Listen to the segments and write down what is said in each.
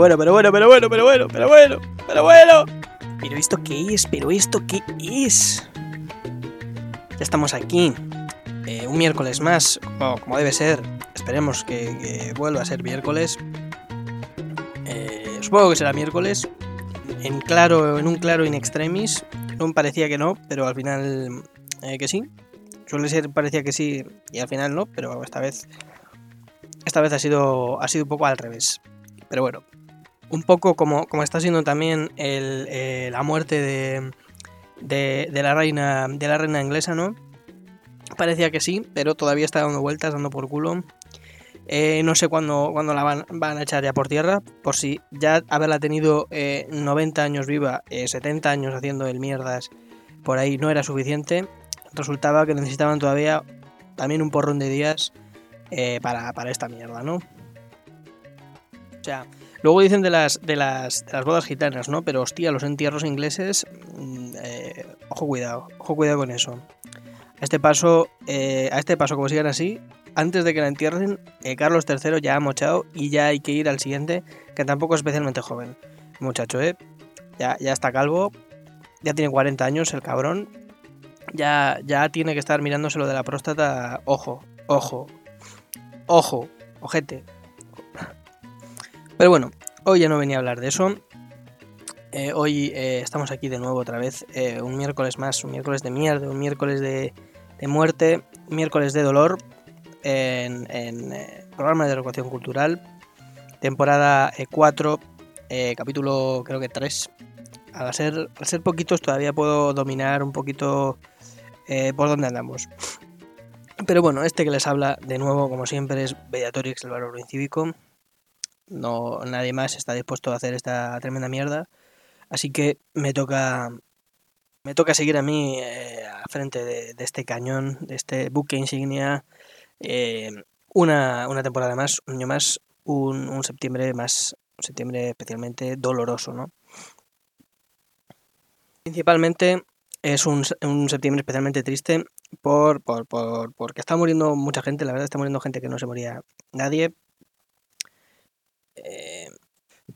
bueno, pero bueno, pero bueno, pero bueno, pero bueno, pero bueno. Pero esto qué es, pero esto qué es. Ya estamos aquí. Eh, un miércoles más, como, debe ser. Esperemos que, vuelva a ser miércoles. Eh, supongo que será miércoles. En claro, en un claro in extremis. No parecía que no, pero al final eh, que sí. Suele ser, parecía que sí y al final no, pero esta vez esta vez ha sido, ha sido un poco al revés. Pero bueno, un poco como, como está siendo también el, eh, la muerte de, de, la reina, de la reina inglesa, ¿no? Parecía que sí, pero todavía está dando vueltas, dando por culo. Eh, no sé cuándo, la van, van, a echar ya por tierra, por si ya haberla tenido 90 años viva, 70 años haciendo el mierdas por ahí no era suficiente resultaba que necesitaban todavía también un porrón de días eh, para, esta mierda, ¿no? O sea, luego dicen de las, de las, de las bodas gitanas, ¿no? Pero hostia, los entierros ingleses, mm, eh, ojo cuidado, ojo cuidado con eso. A este paso, eh, a este paso, como sigan así, antes de que la entierren, Carlos III ya ha mochado y ya hay que ir al siguiente, que tampoco es especialmente joven. Muchacho, ¿eh? Ya, ya está calvo, ya tiene 40 años el cabrón, ya, ya tiene que estar mirándose lo de la próstata. Ojo, ojo, ojo, ojete. Pero bueno, hoy ya no venía a hablar de eso. Eh, hoy eh, estamos aquí de nuevo otra vez. Eh, un miércoles más, un miércoles de mierda, un miércoles de, de muerte, miércoles de dolor en, programa de educación cultural. Temporada 4, capítulo creo que 3. Al ser, al ser poquitos todavía puedo dominar un poquito por dónde andamos. Pero bueno, este que les habla de nuevo, como siempre, es Bellatorix, el valor incívico. No, nadie más está dispuesto a hacer esta tremenda mierda. Así que me toca. Me toca seguir a mí eh, frente de, este cañón, de este buque insignia. Eh, una, temporada más, un año más, un, un septiembre más, un septiembre especialmente doloroso, ¿no? Principalmente es un, septiembre especialmente triste por, por, por, porque está muriendo mucha gente, la verdad está muriendo gente que no se moría nadie. Eh,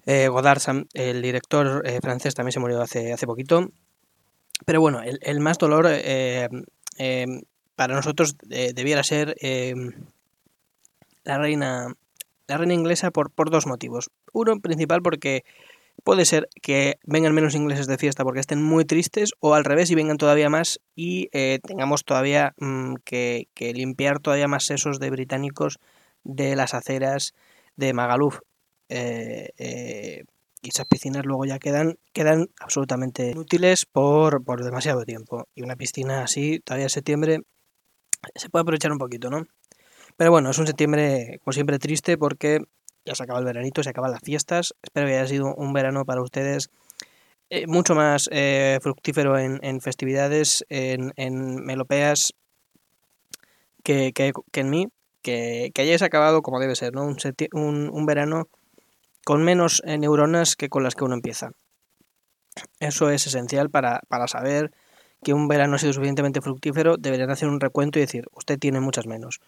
eh, Godard, el director eh, francés, también se murió hace, hace poquito. Pero bueno, el, más dolor para nosotros debiera ser la reina la reina inglesa por, por dos motivos. Uno principal porque Puede ser que vengan menos ingleses de fiesta porque estén muy tristes o al revés y vengan todavía más y eh, tengamos todavía mm, que, limpiar todavía más sesos de británicos de las aceras de Magaluf. Eh, eh, y esas piscinas luego ya quedan, quedan absolutamente inútiles por, por demasiado tiempo. Y una piscina así, todavía en septiembre, se puede aprovechar un poquito, ¿no? Pero bueno, es un septiembre, como siempre, triste porque ya se acaba el veranito, se acaban las fiestas. Espero que haya sido un verano para ustedes eh, mucho más eh, fructífero en, festividades, en, melopeas, que, en mí. Que, que, hayáis acabado como debe ser, ¿no? Un, un, verano con menos eh, neuronas que con las que uno empieza. Eso es esencial para, para saber que un verano ha sido suficientemente fructífero, deberían hacer un recuento y decir, usted tiene muchas menos.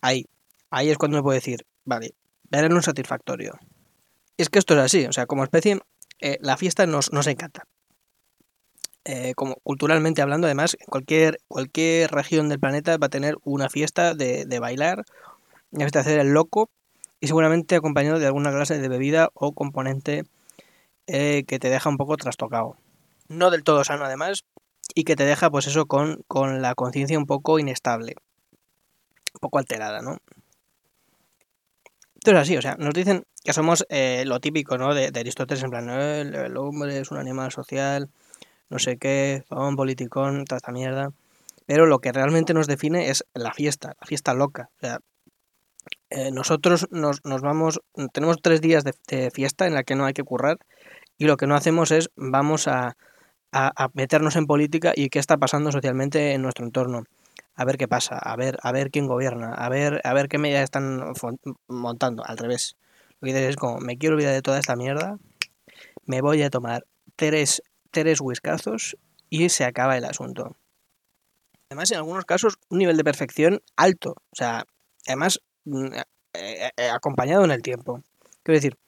Ahí, ahí es cuando me puede decir, vale, verano satisfactorio. Es que esto es así, o sea, como especie, eh, la fiesta nos, nos encanta. Eh, como culturalmente hablando, además, cualquier, cualquier región del planeta va a tener una fiesta de, bailar, una fiesta de hacer el loco, y seguramente acompañado de alguna clase de bebida o componente eh, que te deja un poco trastocado. No del todo sano, además, y que te deja, pues eso, con, con la conciencia un poco inestable, un poco alterada, ¿no? Entonces así, o sea, nos dicen que somos eh, lo típico, ¿no? De, Aristóteles, en plan, el, hombre es un animal social, no sé qué, un politicón, toda esta mierda. Pero lo que realmente nos define es la fiesta, la fiesta loca. O sea, eh, nosotros nos, nos, vamos, tenemos tres días de, fiesta en la que no hay que currar y lo que no hacemos es vamos a, a meternos en política y qué está pasando socialmente en nuestro entorno a ver qué pasa, a ver, a ver quién gobierna, a ver, a ver qué medidas están montando, al revés. Lo que dices es como, me quiero olvidar de toda esta mierda, me voy a tomar tres, tres whiskazos y se acaba el asunto. Además, en algunos casos, un nivel de perfección alto. O sea, además, eh, eh, acompañado en el tiempo. Quiero decir,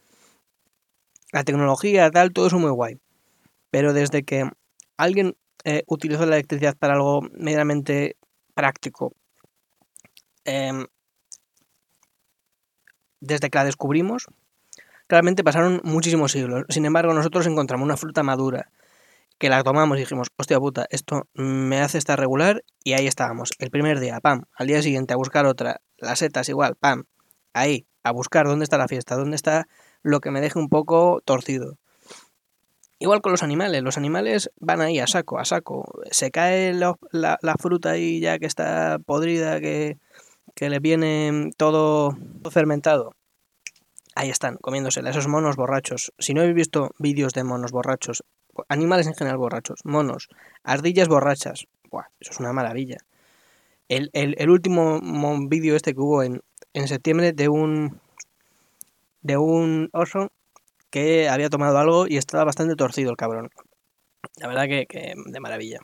la tecnología, tal, todo eso muy guay. Pero desde que alguien eh, utilizó la electricidad para algo medianamente práctico, em, desde que la descubrimos, claramente pasaron muchísimos siglos. Sin embargo, nosotros encontramos una fruta madura que la tomamos y dijimos, hostia puta, esto me hace estar regular y ahí estábamos. El primer día, pam, al día siguiente a buscar otra, las setas igual, pam, ahí, a buscar dónde está la fiesta, dónde está lo que me deje un poco torcido. Igual con los animales, los animales van ahí a saco, a saco. Se cae la, la, fruta ahí ya que está podrida, que, que le viene todo fermentado. Ahí están, comiéndosela, esos monos borrachos. Si no habéis visto vídeos de monos borrachos, animales en general borrachos, monos, ardillas borrachas, Buah, eso es una maravilla. El, el, último vídeo este que hubo en, en septiembre de un de un oso que había tomado algo y estaba bastante torcido el cabrón. La verdad que, que, de maravilla.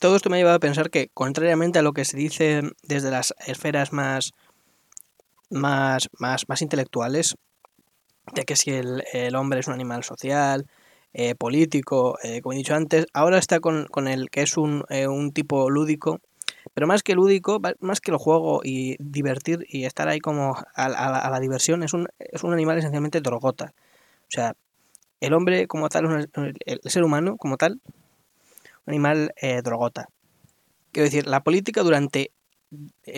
Todo esto me ha llevado a pensar que, contrariamente a lo que se dice desde las esferas más, más, más, más intelectuales, de que si el, el hombre es un animal social, eh, político, eh, como he dicho antes, ahora está con, con el que es un, eh, un tipo lúdico, pero más que lúdico, más que el juego y divertir y estar ahí como a, la diversión, es un, es un animal esencialmente drogota. O sea, el hombre como tal, el ser humano como tal, un animal drogota. Quiero decir, la política durante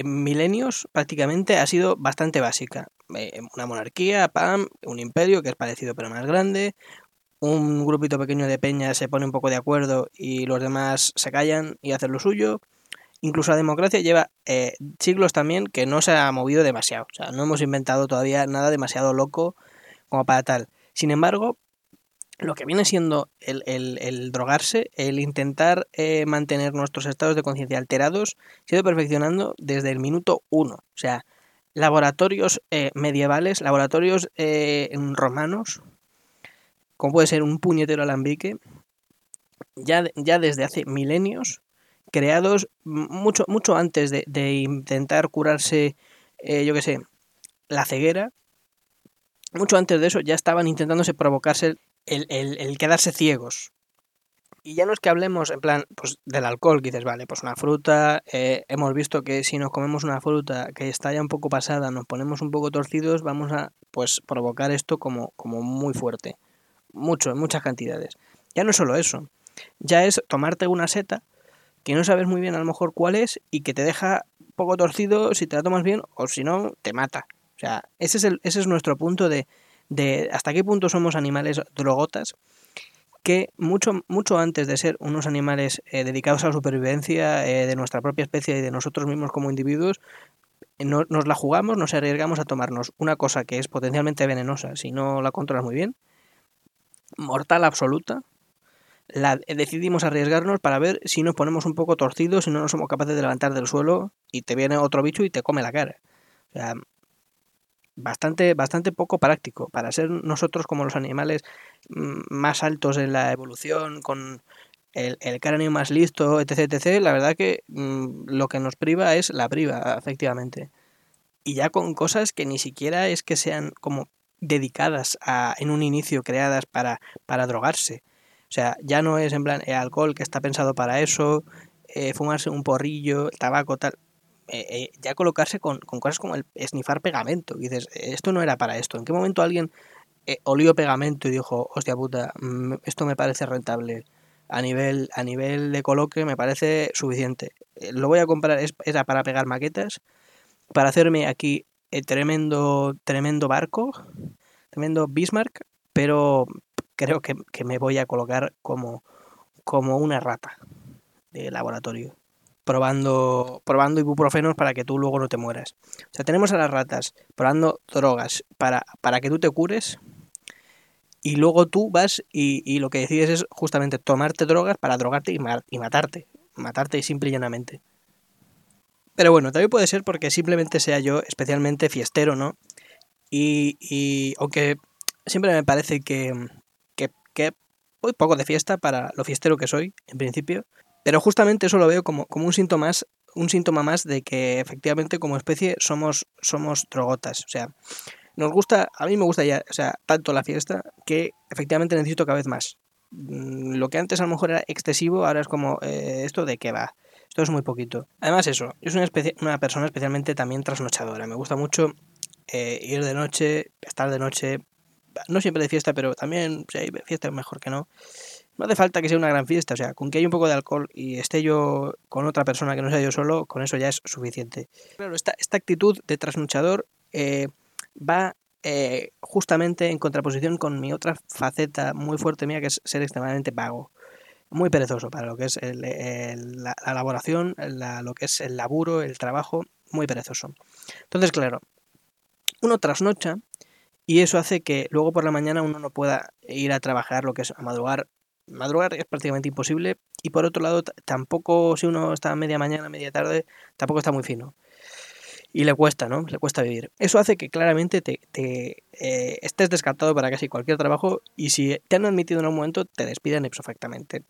milenios prácticamente ha sido bastante básica. una monarquía, PAM, un imperio que es parecido pero más grande, un grupito pequeño de peña se pone un poco de acuerdo y los demás se callan y hacen lo suyo. Incluso la democracia lleva eh, siglos también que no se ha movido demasiado. O sea, no hemos inventado todavía nada demasiado loco como para tal. Sin embargo, lo que viene siendo el, el, drogarse, el intentar eh, mantener nuestros estados de conciencia alterados, se ha ido perfeccionando desde el minuto uno. O sea, laboratorios eh, medievales, laboratorios romanos, como puede ser un puñetero alambique, ya, ya desde hace milenios, creados mucho, mucho antes de, intentar curarse, eh, yo qué sé, la ceguera, mucho antes de eso ya estaban intentándose provocarse el, quedarse ciegos. Y ya no es que hablemos en plan pues, del alcohol, que dices, vale, pues una fruta, eh, hemos visto que si nos comemos una fruta que está ya un poco pasada, nos ponemos un poco torcidos, vamos a pues provocar esto como, como muy fuerte mucho, en muchas cantidades. Ya no es solo eso, ya es tomarte una seta que no sabes muy bien a lo mejor cuál es y que te deja poco torcido si te la tomas bien o si no, te mata. O sea, ese es, el, ese es nuestro punto de, de hasta qué punto somos animales drogotas que mucho, mucho antes de ser unos animales eh, dedicados a la supervivencia eh, de nuestra propia especie y de nosotros mismos como individuos, nos la jugamos, nos arriesgamos a tomarnos una cosa que es potencialmente venenosa si no la controlas muy bien, mortal absoluta, la, decidimos arriesgarnos para ver si nos ponemos un poco torcidos, si no nos somos capaces de levantar del suelo y te viene otro bicho y te come la cara. O sea, bastante, bastante poco práctico para ser nosotros como los animales mm, más altos en la evolución, con el, el cráneo más listo, etc, etc. La verdad que mm, lo que nos priva es la priva, efectivamente. Y ya con cosas que ni siquiera es que sean como dedicadas a, en un inicio creadas para, para drogarse. O sea, ya no es en plan el alcohol que está pensado para eso, eh, fumarse un porrillo, tabaco, tal. Eh, eh, ya colocarse con, con, cosas como el esnifar pegamento. Y dices, esto no era para esto. ¿En qué momento alguien olió pegamento y dijo, hostia puta, mm, esto me parece rentable? A nivel, a nivel de coloque me parece suficiente. lo voy a comprar, es, era para pegar maquetas, para hacerme aquí tremendo, tremendo barco, tremendo Bismarck, pero creo que, me voy a colocar como, como una rata de laboratorio, probando, probando ibuprofenos para que tú luego no te mueras. O sea, tenemos a las ratas probando drogas para, para que tú te cures y luego tú vas y, lo que decides es justamente tomarte drogas para drogarte y, y matarte, matarte simple y llanamente. Pero bueno, también puede ser porque simplemente sea yo especialmente fiestero, ¿no? Y, y aunque siempre me parece que, que, que voy poco de fiesta para lo fiestero que soy, en principio, pero justamente eso lo veo como, como un síntoma más un síntoma más de que efectivamente como especie somos, somos drogotas. O sea, Nos gusta, a mí me gusta ya, o sea, tanto la fiesta que efectivamente necesito cada vez más. Mm, lo que antes a lo mejor era excesivo, ahora es como, eh, ¿esto de qué va? Esto es muy poquito. Además eso, yo soy una, una persona especialmente también trasnochadora. Me gusta mucho eh, ir de noche, estar de noche, no siempre de fiesta, pero también si hay fiesta mejor que no. No hace falta que sea una gran fiesta, o sea, con que haya un poco de alcohol y esté yo con otra persona que no sea yo solo, con eso ya es suficiente. Claro, esta, esta actitud de trasnochador eh, va eh, justamente en contraposición con mi otra faceta muy fuerte mía, que es ser extremadamente vago. Muy perezoso para lo que es la, elaboración, lo que es el laburo, el trabajo, muy perezoso. Entonces, claro, uno trasnocha y eso hace que luego por la mañana uno no pueda ir a trabajar lo que es a madrugar. Madrugar es prácticamente imposible y por otro lado tampoco si uno está a media mañana, media tarde, tampoco está muy fino. Y le cuesta, ¿no? Le cuesta vivir. Eso hace que claramente te, eh, estés descartado para casi cualquier trabajo y si te han admitido en un momento te despiden perfectamente.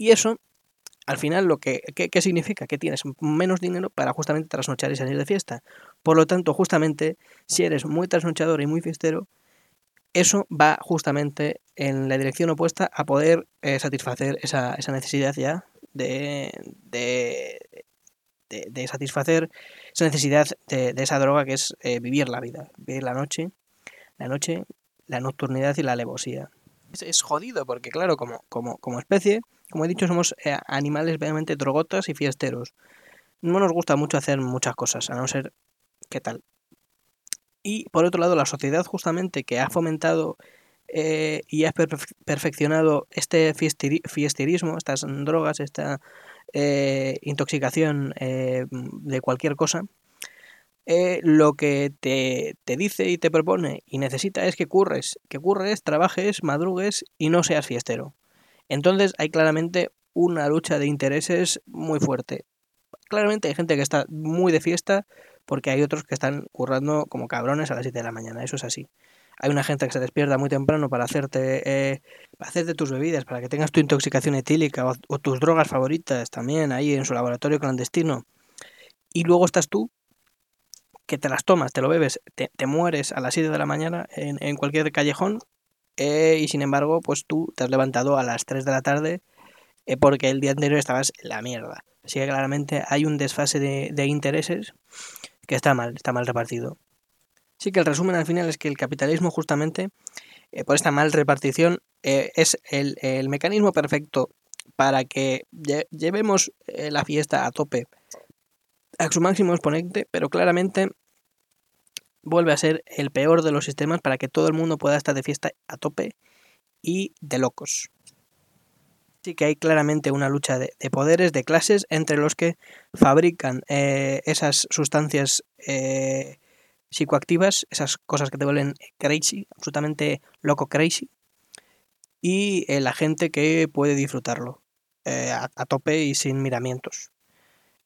Y eso al final, lo que, ¿qué, significa? Que tienes menos dinero para justamente trasnochar y salir de fiesta. Por lo tanto, justamente, si eres muy trasnochador y muy fiestero, eso va justamente en la dirección opuesta a poder eh, satisfacer esa, necesidad ya de, de, satisfacer esa necesidad de, esa droga que es eh, vivir la vida, vivir la noche, la noche, la nocturnidad y la alevosía. Es, es jodido porque, claro, como, como, como especie, como he dicho, somos eh, animales realmente drogotas y fiesteros. No nos gusta mucho hacer muchas cosas, a no ser qué tal. Y por otro lado, la sociedad justamente que ha fomentado eh, y ha perfeccionado este fiesterismo, estas drogas, esta eh, intoxicación de cualquier cosa, lo que te, te, dice y te propone y necesita es que curres, que curres, trabajes, madrugues y no seas fiestero. Entonces hay claramente una lucha de intereses muy fuerte. Claramente hay gente que está muy de fiesta porque hay otros que están currando como cabrones a las 7 de la mañana, eso es así. Hay una gente que se despierta muy temprano para hacerte, eh, para hacerte tus bebidas, para que tengas tu intoxicación etílica o, tus drogas favoritas también ahí en su laboratorio clandestino. Y luego estás tú, que te las tomas, te lo bebes, te, mueres a las 7 de la mañana en, en cualquier callejón eh, y sin embargo, pues tú te has levantado a las 3 de la tarde eh, porque el día anterior estabas en la mierda. Así que claramente hay un desfase de, intereses que está mal, está mal repartido. Así que el resumen al final es que el capitalismo justamente, eh, por esta mal repartición, es el, el, mecanismo perfecto para que llevemos la fiesta a tope, a su máximo exponente, pero claramente vuelve a ser el peor de los sistemas para que todo el mundo pueda estar de fiesta a tope y de locos. Sí que hay claramente una lucha de, poderes, de clases, entre los que fabrican eh, esas sustancias eh, psicoactivas, esas cosas que te vuelven crazy, absolutamente loco crazy, y eh, la gente que puede disfrutarlo a, tope y sin miramientos.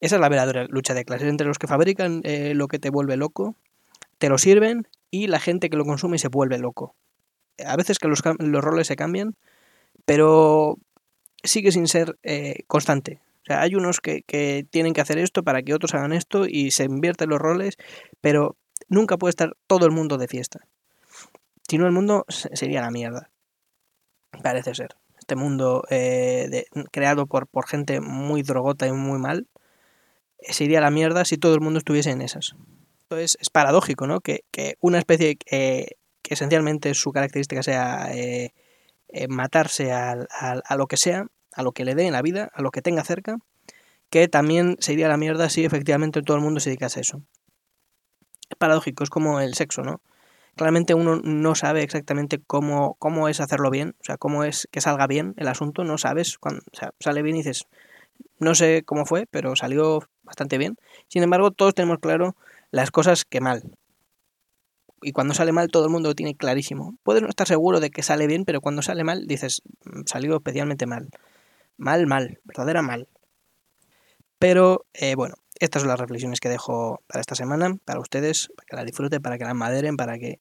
Esa es la verdadera lucha de clases entre los que fabrican lo que te vuelve loco te lo sirven y la gente que lo consume se vuelve loco. A veces que los, roles se cambian, pero sigue sin ser eh, constante. O sea, hay unos que, tienen que hacer esto para que otros hagan esto y se invierten los roles, pero nunca puede estar todo el mundo de fiesta. Si no, el mundo sería la mierda. Parece ser. Este mundo eh, creado por, por gente muy drogota y muy mal, sería la mierda si todo el mundo estuviese en esas es, paradójico, ¿no? Que, una especie que esencialmente su característica sea eh, eh, matarse a, lo que sea, a lo que le dé en la vida, a lo que tenga cerca, que también sería la mierda si efectivamente todo el mundo se dedicase a eso. Es paradójico, es como el sexo, ¿no? Claramente uno no sabe exactamente cómo, cómo es hacerlo bien, o sea, cómo es que salga bien el asunto, no sabes, cuando, sale bien y dices, no sé cómo fue, pero salió bastante bien. Sin embargo, todos tenemos claro las cosas que mal. Y cuando sale mal todo el mundo lo tiene clarísimo. Puedes no estar seguro de que sale bien, pero cuando sale mal dices, mm, salió especialmente mal. Mal, mal, verdadera mal. Pero eh, bueno, estas son las reflexiones que dejo para esta semana, para ustedes, para que las disfruten, para que las maderen, para que,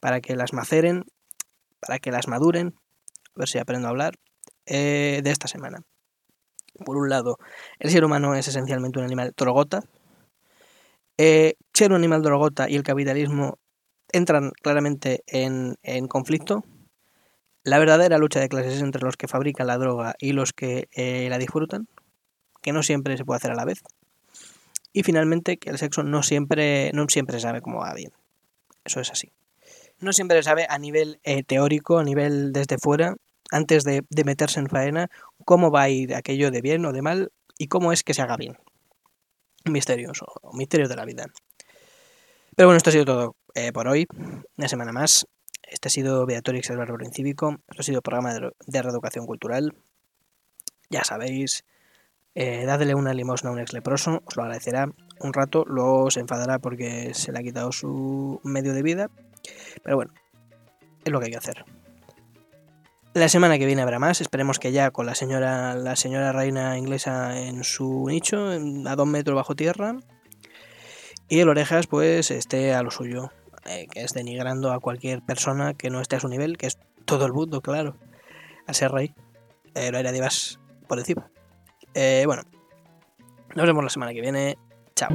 para que las maceren, para que las maduren. A ver si aprendo a hablar eh, de esta semana. Por un lado, el ser humano es esencialmente un animal trogota, eh, ser un animal drogota y el capitalismo entran claramente en, en conflicto. La verdadera lucha de clases es entre los que fabrican la droga y los que eh, la disfrutan, que no siempre se puede hacer a la vez. Y finalmente que el sexo no siempre, no siempre se sabe cómo va bien. Eso es así. No siempre se sabe a nivel eh, teórico, a nivel desde fuera, antes de, de meterse en faena, cómo va a ir aquello de bien o de mal y cómo es que se haga bien. Misterios o misterios de la vida. Pero bueno, esto ha sido todo eh, por hoy. Una semana más. Este ha sido Beatrix el Bárbaro Incívico. Esto ha sido programa de, de reeducación cultural. Ya sabéis, eh, dadle una limosna a un ex leproso, os lo agradecerá un rato, luego se enfadará porque se le ha quitado su medio de vida. Pero bueno, es lo que hay que hacer. La semana que viene habrá más, esperemos que ya con la señora, la señora reina inglesa en su nicho, a dos metros bajo tierra. Y el orejas pues esté a lo suyo, eh, que es denigrando a cualquier persona que no esté a su nivel, que es todo el mundo, claro. A ser rey. Lo hará divas por encima. Eh, bueno, nos vemos la semana que viene. Chao.